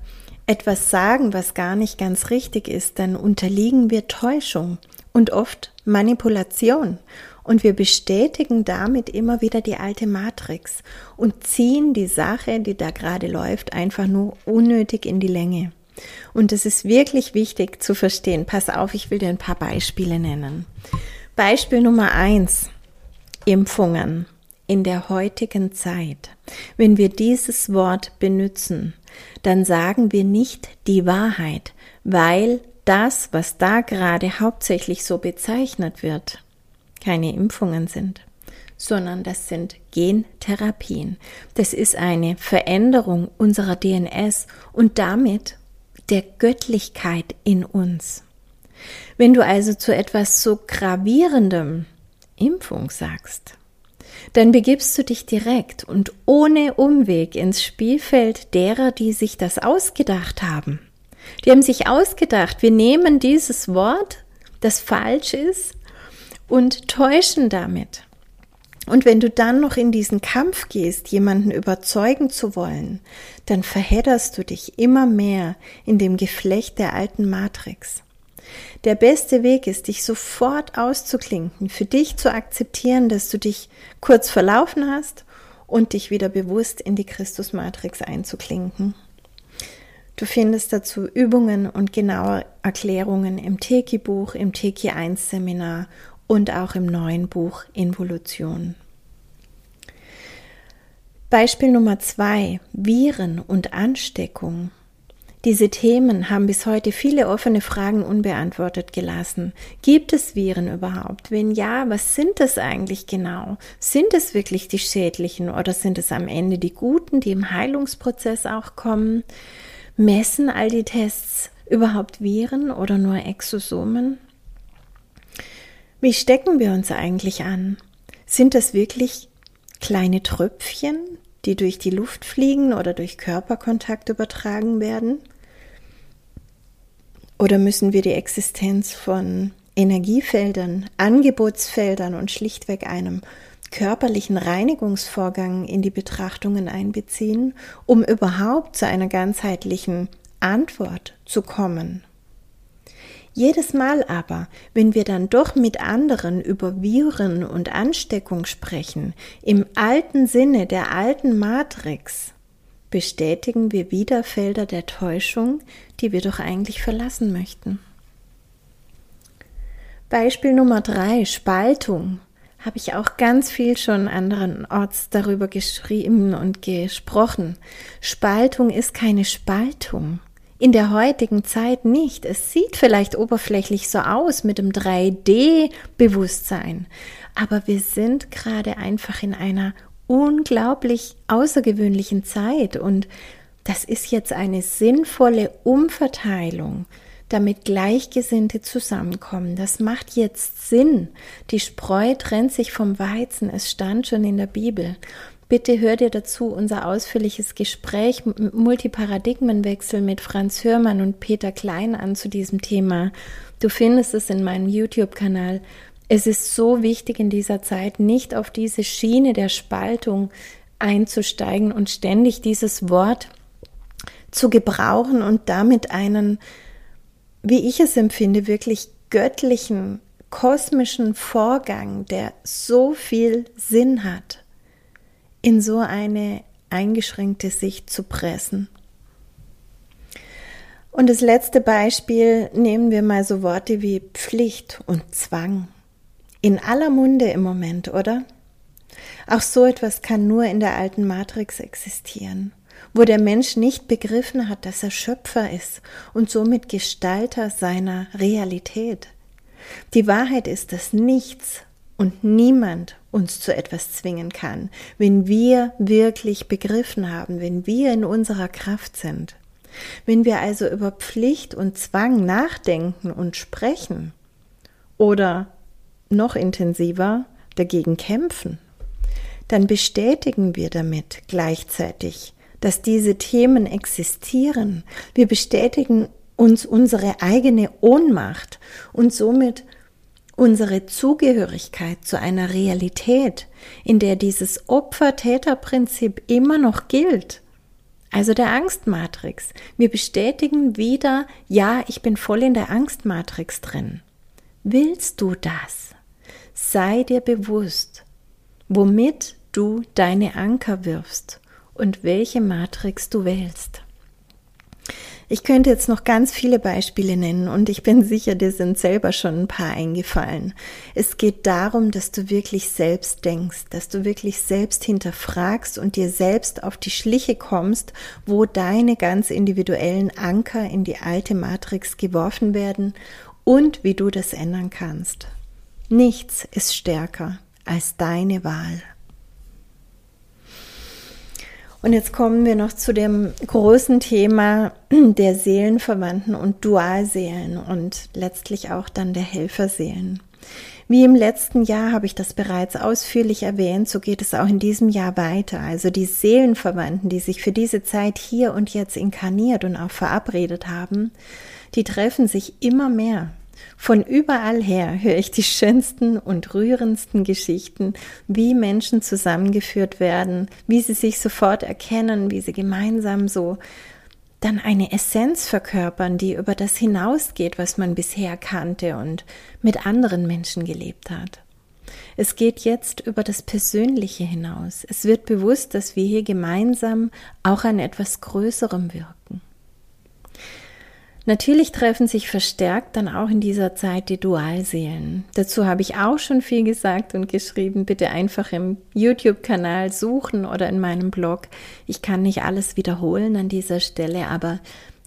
etwas sagen, was gar nicht ganz richtig ist, dann unterliegen wir Täuschung und oft Manipulation. Und wir bestätigen damit immer wieder die alte Matrix und ziehen die Sache, die da gerade läuft, einfach nur unnötig in die Länge. Und es ist wirklich wichtig zu verstehen. Pass auf, ich will dir ein paar Beispiele nennen. Beispiel Nummer eins. Impfungen in der heutigen Zeit. Wenn wir dieses Wort benutzen, dann sagen wir nicht die Wahrheit, weil das, was da gerade hauptsächlich so bezeichnet wird, keine Impfungen sind, sondern das sind Gentherapien. Das ist eine Veränderung unserer DNS und damit der Göttlichkeit in uns. Wenn du also zu etwas so gravierendem Impfung sagst, dann begibst du dich direkt und ohne Umweg ins Spielfeld derer, die sich das ausgedacht haben. Die haben sich ausgedacht, wir nehmen dieses Wort, das falsch ist, und täuschen damit. Und wenn du dann noch in diesen Kampf gehst, jemanden überzeugen zu wollen, dann verhedderst du dich immer mehr in dem Geflecht der alten Matrix. Der beste Weg ist, dich sofort auszuklinken, für dich zu akzeptieren, dass du dich kurz verlaufen hast und dich wieder bewusst in die Christusmatrix einzuklinken. Du findest dazu Übungen und genaue Erklärungen im Teki-Buch, im Teki 1 Seminar und auch im neuen Buch Involution. Beispiel Nummer zwei: Viren und Ansteckung. Diese Themen haben bis heute viele offene Fragen unbeantwortet gelassen. Gibt es Viren überhaupt? Wenn ja, was sind es eigentlich genau? Sind es wirklich die schädlichen oder sind es am Ende die guten, die im Heilungsprozess auch kommen? Messen all die Tests überhaupt Viren oder nur Exosomen? Wie stecken wir uns eigentlich an? Sind das wirklich kleine Tröpfchen, die durch die Luft fliegen oder durch Körperkontakt übertragen werden? Oder müssen wir die Existenz von Energiefeldern, Angebotsfeldern und schlichtweg einem körperlichen Reinigungsvorgang in die Betrachtungen einbeziehen, um überhaupt zu einer ganzheitlichen Antwort zu kommen. Jedes Mal aber, wenn wir dann doch mit anderen über Viren und Ansteckung sprechen, im alten Sinne der alten Matrix, bestätigen wir wieder Felder der Täuschung, die wir doch eigentlich verlassen möchten. Beispiel Nummer drei, Spaltung habe ich auch ganz viel schon anderenorts darüber geschrieben und gesprochen. Spaltung ist keine Spaltung. In der heutigen Zeit nicht. Es sieht vielleicht oberflächlich so aus mit dem 3D-Bewusstsein, aber wir sind gerade einfach in einer unglaublich außergewöhnlichen Zeit und das ist jetzt eine sinnvolle Umverteilung damit Gleichgesinnte zusammenkommen. Das macht jetzt Sinn. Die Spreu trennt sich vom Weizen. Es stand schon in der Bibel. Bitte hör dir dazu unser ausführliches Gespräch Multiparadigmenwechsel mit Franz Hörmann und Peter Klein an zu diesem Thema. Du findest es in meinem YouTube-Kanal. Es ist so wichtig in dieser Zeit, nicht auf diese Schiene der Spaltung einzusteigen und ständig dieses Wort zu gebrauchen und damit einen wie ich es empfinde, wirklich göttlichen kosmischen Vorgang, der so viel Sinn hat, in so eine eingeschränkte Sicht zu pressen. Und das letzte Beispiel nehmen wir mal so Worte wie Pflicht und Zwang. In aller Munde im Moment, oder? Auch so etwas kann nur in der alten Matrix existieren, wo der Mensch nicht begriffen hat, dass er Schöpfer ist und somit Gestalter seiner Realität. Die Wahrheit ist, dass nichts und niemand uns zu etwas zwingen kann, wenn wir wirklich begriffen haben, wenn wir in unserer Kraft sind. Wenn wir also über Pflicht und Zwang nachdenken und sprechen oder noch intensiver dagegen kämpfen, dann bestätigen wir damit gleichzeitig, dass diese Themen existieren. Wir bestätigen uns unsere eigene Ohnmacht und somit unsere Zugehörigkeit zu einer Realität, in der dieses Opfer-Täter-Prinzip immer noch gilt. Also der Angstmatrix. Wir bestätigen wieder, ja, ich bin voll in der Angstmatrix drin. Willst du das? Sei dir bewusst, womit du deine Anker wirfst und welche Matrix du wählst. Ich könnte jetzt noch ganz viele Beispiele nennen und ich bin sicher, dir sind selber schon ein paar eingefallen. Es geht darum, dass du wirklich selbst denkst, dass du wirklich selbst hinterfragst und dir selbst auf die Schliche kommst, wo deine ganz individuellen Anker in die alte Matrix geworfen werden und wie du das ändern kannst. Nichts ist stärker als deine Wahl. Und jetzt kommen wir noch zu dem großen Thema (clears throat) der Seelenverwandten und Dualseelen und letztlich auch dann der Helferseelen. Wie im letzten Jahr habe ich das bereits ausführlich erwähnt, so geht es auch in diesem Jahr weiter. Also die Seelenverwandten, die sich für diese Zeit hier und jetzt inkarniert und auch verabredet haben, die treffen sich immer mehr. Von überall her höre ich die schönsten und rührendsten Geschichten, wie Menschen zusammengeführt werden, wie sie sich sofort erkennen, wie sie gemeinsam so dann eine Essenz verkörpern, die über das hinausgeht, was man bisher kannte und mit anderen Menschen gelebt hat. Es geht jetzt über das Persönliche hinaus. Es wird bewusst, dass wir hier gemeinsam auch an etwas Größerem wirken. Natürlich treffen sich verstärkt dann auch in dieser Zeit die Dualseelen. Dazu habe ich auch schon viel gesagt und geschrieben. Bitte einfach im YouTube-Kanal suchen oder in meinem Blog. Ich kann nicht alles wiederholen an dieser Stelle, aber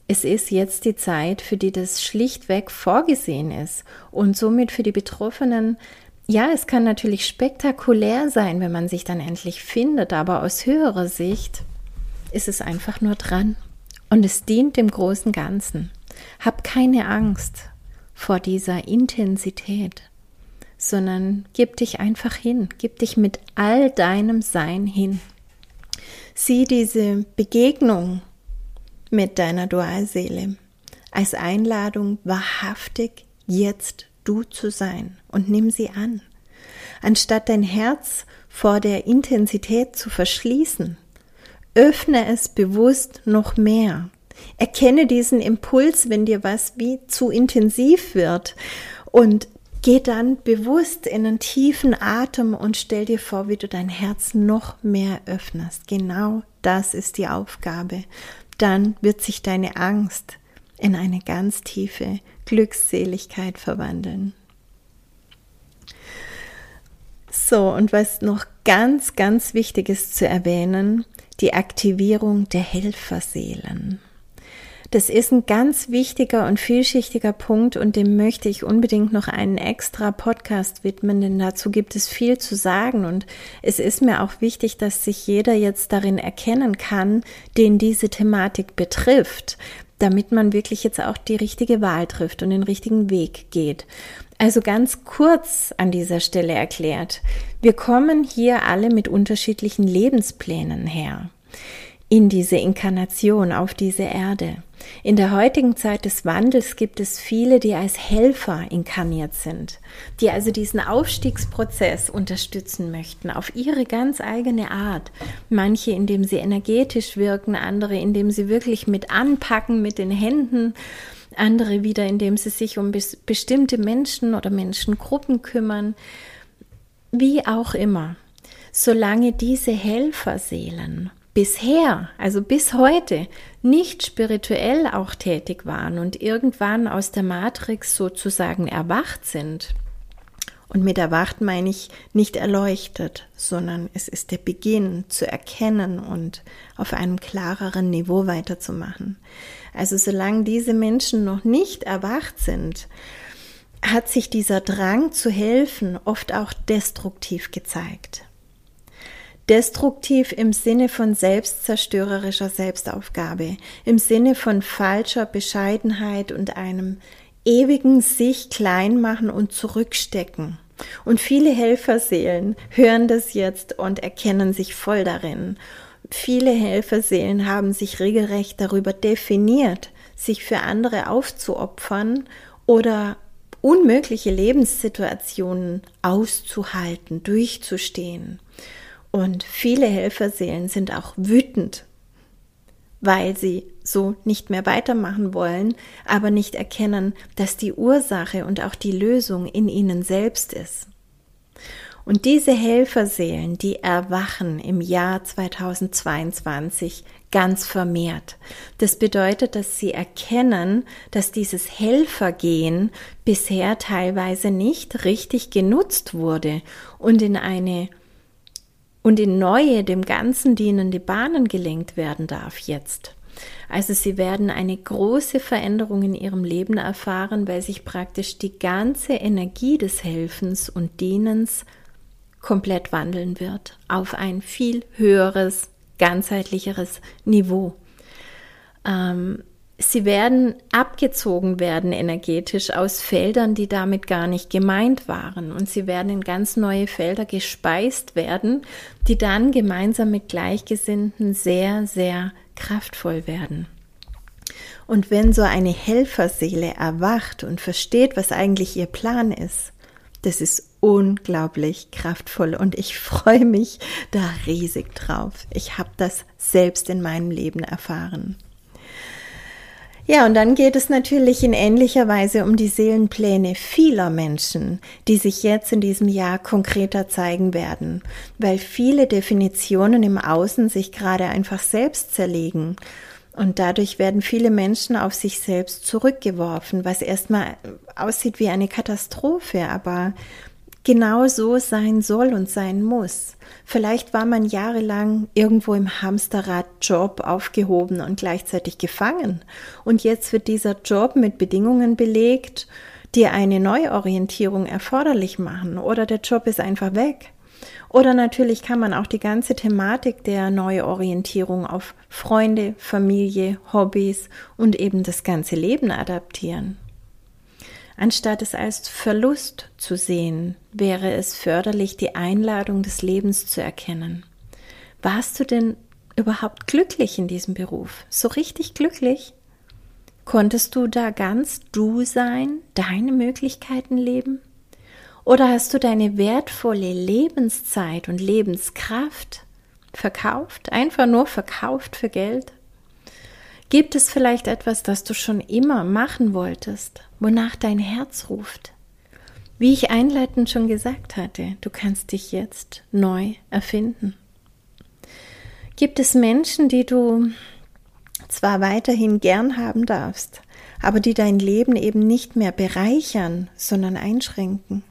es ist jetzt die Zeit, für die das schlichtweg vorgesehen ist und somit für die Betroffenen ja, es kann natürlich spektakulär sein, wenn man sich dann endlich findet, aber aus höherer Sicht ist es einfach nur dran und es dient dem großen Ganzen. Hab keine Angst vor dieser Intensität, sondern gib dich einfach hin, gib dich mit all deinem Sein hin. Sieh diese Begegnung mit deiner Dualseele als Einladung, wahrhaftig jetzt du zu sein und nimm sie an. Anstatt dein Herz vor der Intensität zu verschließen, öffne es bewusst noch mehr Erkenne diesen Impuls, wenn dir was wie zu intensiv wird und geh dann bewusst in einen tiefen Atem und stell dir vor, wie du dein Herz noch mehr öffnest. Genau das ist die Aufgabe. Dann wird sich deine Angst in eine ganz tiefe Glückseligkeit verwandeln. So, und was noch ganz, ganz wichtig ist zu erwähnen, die Aktivierung der Helferseelen. Das ist ein ganz wichtiger und vielschichtiger Punkt und dem möchte ich unbedingt noch einen extra Podcast widmen, denn dazu gibt es viel zu sagen und es ist mir auch wichtig, dass sich jeder jetzt darin erkennen kann, den diese Thematik betrifft, damit man wirklich jetzt auch die richtige Wahl trifft und den richtigen Weg geht. Also ganz kurz an dieser Stelle erklärt, wir kommen hier alle mit unterschiedlichen Lebensplänen her in diese Inkarnation auf diese Erde. In der heutigen Zeit des Wandels gibt es viele, die als Helfer inkarniert sind, die also diesen Aufstiegsprozess unterstützen möchten, auf ihre ganz eigene Art. Manche, indem sie energetisch wirken, andere, indem sie wirklich mit anpacken mit den Händen, andere wieder, indem sie sich um bestimmte Menschen oder Menschengruppen kümmern, wie auch immer. Solange diese Helferseelen bisher, also bis heute, nicht spirituell auch tätig waren und irgendwann aus der Matrix sozusagen erwacht sind, und mit erwacht meine ich nicht erleuchtet, sondern es ist der Beginn zu erkennen und auf einem klareren Niveau weiterzumachen. Also solange diese Menschen noch nicht erwacht sind, hat sich dieser Drang zu helfen oft auch destruktiv gezeigt. Destruktiv im Sinne von selbstzerstörerischer Selbstaufgabe, im Sinne von falscher Bescheidenheit und einem ewigen sich klein machen und zurückstecken. Und viele Helferseelen hören das jetzt und erkennen sich voll darin. Viele Helferseelen haben sich regelrecht darüber definiert, sich für andere aufzuopfern oder unmögliche Lebenssituationen auszuhalten, durchzustehen. Und viele Helferseelen sind auch wütend weil sie so nicht mehr weitermachen wollen, aber nicht erkennen, dass die Ursache und auch die Lösung in ihnen selbst ist. Und diese Helferseelen, die erwachen im Jahr 2022 ganz vermehrt. Das bedeutet, dass sie erkennen, dass dieses Helfergehen bisher teilweise nicht richtig genutzt wurde und in eine und in neue, dem Ganzen dienende Bahnen gelenkt werden darf jetzt. Also sie werden eine große Veränderung in ihrem Leben erfahren, weil sich praktisch die ganze Energie des Helfens und Dienens komplett wandeln wird auf ein viel höheres, ganzheitlicheres Niveau. Ähm, sie werden abgezogen werden energetisch aus Feldern, die damit gar nicht gemeint waren. Und sie werden in ganz neue Felder gespeist werden, die dann gemeinsam mit Gleichgesinnten sehr, sehr kraftvoll werden. Und wenn so eine Helferseele erwacht und versteht, was eigentlich ihr Plan ist, das ist unglaublich kraftvoll und ich freue mich da riesig drauf. Ich habe das selbst in meinem Leben erfahren. Ja, und dann geht es natürlich in ähnlicher Weise um die Seelenpläne vieler Menschen, die sich jetzt in diesem Jahr konkreter zeigen werden, weil viele Definitionen im Außen sich gerade einfach selbst zerlegen. Und dadurch werden viele Menschen auf sich selbst zurückgeworfen, was erstmal aussieht wie eine Katastrophe, aber genau so sein soll und sein muss. Vielleicht war man jahrelang irgendwo im Hamsterrad-Job aufgehoben und gleichzeitig gefangen. Und jetzt wird dieser Job mit Bedingungen belegt, die eine Neuorientierung erforderlich machen. Oder der Job ist einfach weg. Oder natürlich kann man auch die ganze Thematik der Neuorientierung auf Freunde, Familie, Hobbys und eben das ganze Leben adaptieren. Anstatt es als Verlust zu sehen, wäre es förderlich, die Einladung des Lebens zu erkennen. Warst du denn überhaupt glücklich in diesem Beruf? So richtig glücklich? Konntest du da ganz du sein, deine Möglichkeiten leben? Oder hast du deine wertvolle Lebenszeit und Lebenskraft verkauft, einfach nur verkauft für Geld? Gibt es vielleicht etwas, das du schon immer machen wolltest, wonach dein Herz ruft? Wie ich einleitend schon gesagt hatte, du kannst dich jetzt neu erfinden. Gibt es Menschen, die du zwar weiterhin gern haben darfst, aber die dein Leben eben nicht mehr bereichern, sondern einschränken?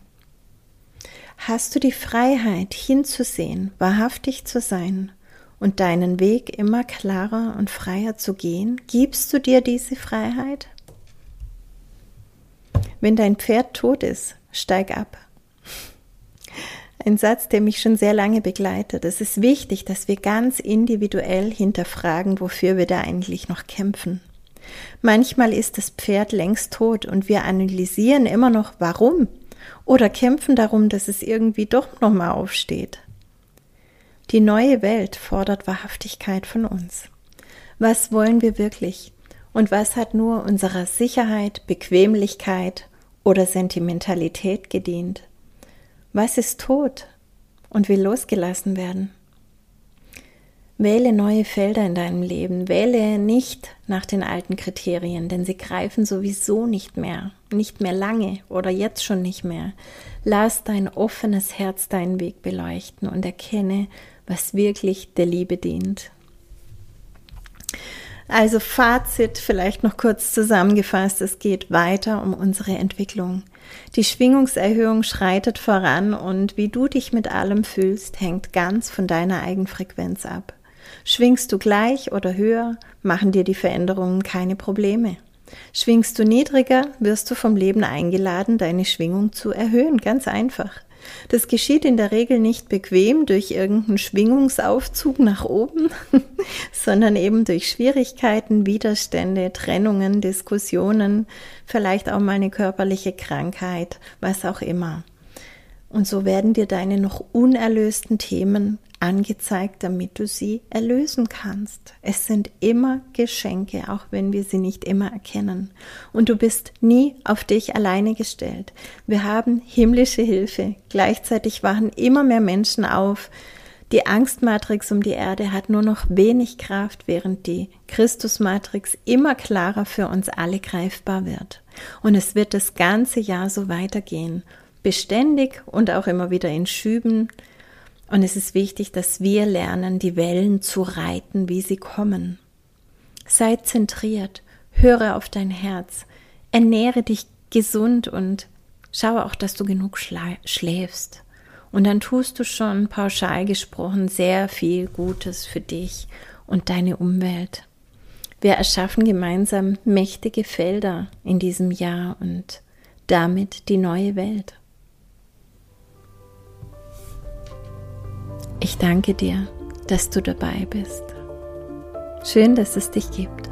Hast du die Freiheit hinzusehen, wahrhaftig zu sein und deinen Weg immer klarer und freier zu gehen? Gibst du dir diese Freiheit? Wenn dein Pferd tot ist, steig ab. Ein Satz, der mich schon sehr lange begleitet. Es ist wichtig, dass wir ganz individuell hinterfragen, wofür wir da eigentlich noch kämpfen. Manchmal ist das Pferd längst tot und wir analysieren immer noch, warum oder kämpfen darum, dass es irgendwie doch nochmal aufsteht. Die neue Welt fordert Wahrhaftigkeit von uns. Was wollen wir wirklich? Und was hat nur unserer Sicherheit, Bequemlichkeit oder Sentimentalität gedient? Was ist tot und will losgelassen werden? Wähle neue Felder in deinem Leben. Wähle nicht nach den alten Kriterien, denn sie greifen sowieso nicht mehr. Nicht mehr lange oder jetzt schon nicht mehr. Lass dein offenes Herz deinen Weg beleuchten und erkenne, was wirklich der Liebe dient. Also Fazit vielleicht noch kurz zusammengefasst, es geht weiter um unsere Entwicklung. Die Schwingungserhöhung schreitet voran und wie du dich mit allem fühlst, hängt ganz von deiner Eigenfrequenz ab. Schwingst du gleich oder höher, machen dir die Veränderungen keine Probleme. Schwingst du niedriger, wirst du vom Leben eingeladen, deine Schwingung zu erhöhen, ganz einfach. Das geschieht in der Regel nicht bequem durch irgendeinen Schwingungsaufzug nach oben, (laughs) sondern eben durch Schwierigkeiten, Widerstände, Trennungen, Diskussionen, vielleicht auch mal eine körperliche Krankheit, was auch immer. Und so werden dir deine noch unerlösten Themen angezeigt, damit du sie erlösen kannst. Es sind immer Geschenke, auch wenn wir sie nicht immer erkennen. Und du bist nie auf dich alleine gestellt. Wir haben himmlische Hilfe. Gleichzeitig wachen immer mehr Menschen auf. Die Angstmatrix um die Erde hat nur noch wenig Kraft, während die Christusmatrix immer klarer für uns alle greifbar wird. Und es wird das ganze Jahr so weitergehen. Beständig und auch immer wieder in Schüben, und es ist wichtig, dass wir lernen, die Wellen zu reiten, wie sie kommen. Sei zentriert, höre auf dein Herz, ernähre dich gesund und schaue auch, dass du genug schläfst. Und dann tust du schon pauschal gesprochen sehr viel Gutes für dich und deine Umwelt. Wir erschaffen gemeinsam mächtige Felder in diesem Jahr und damit die neue Welt. Ich danke dir, dass du dabei bist. Schön, dass es dich gibt.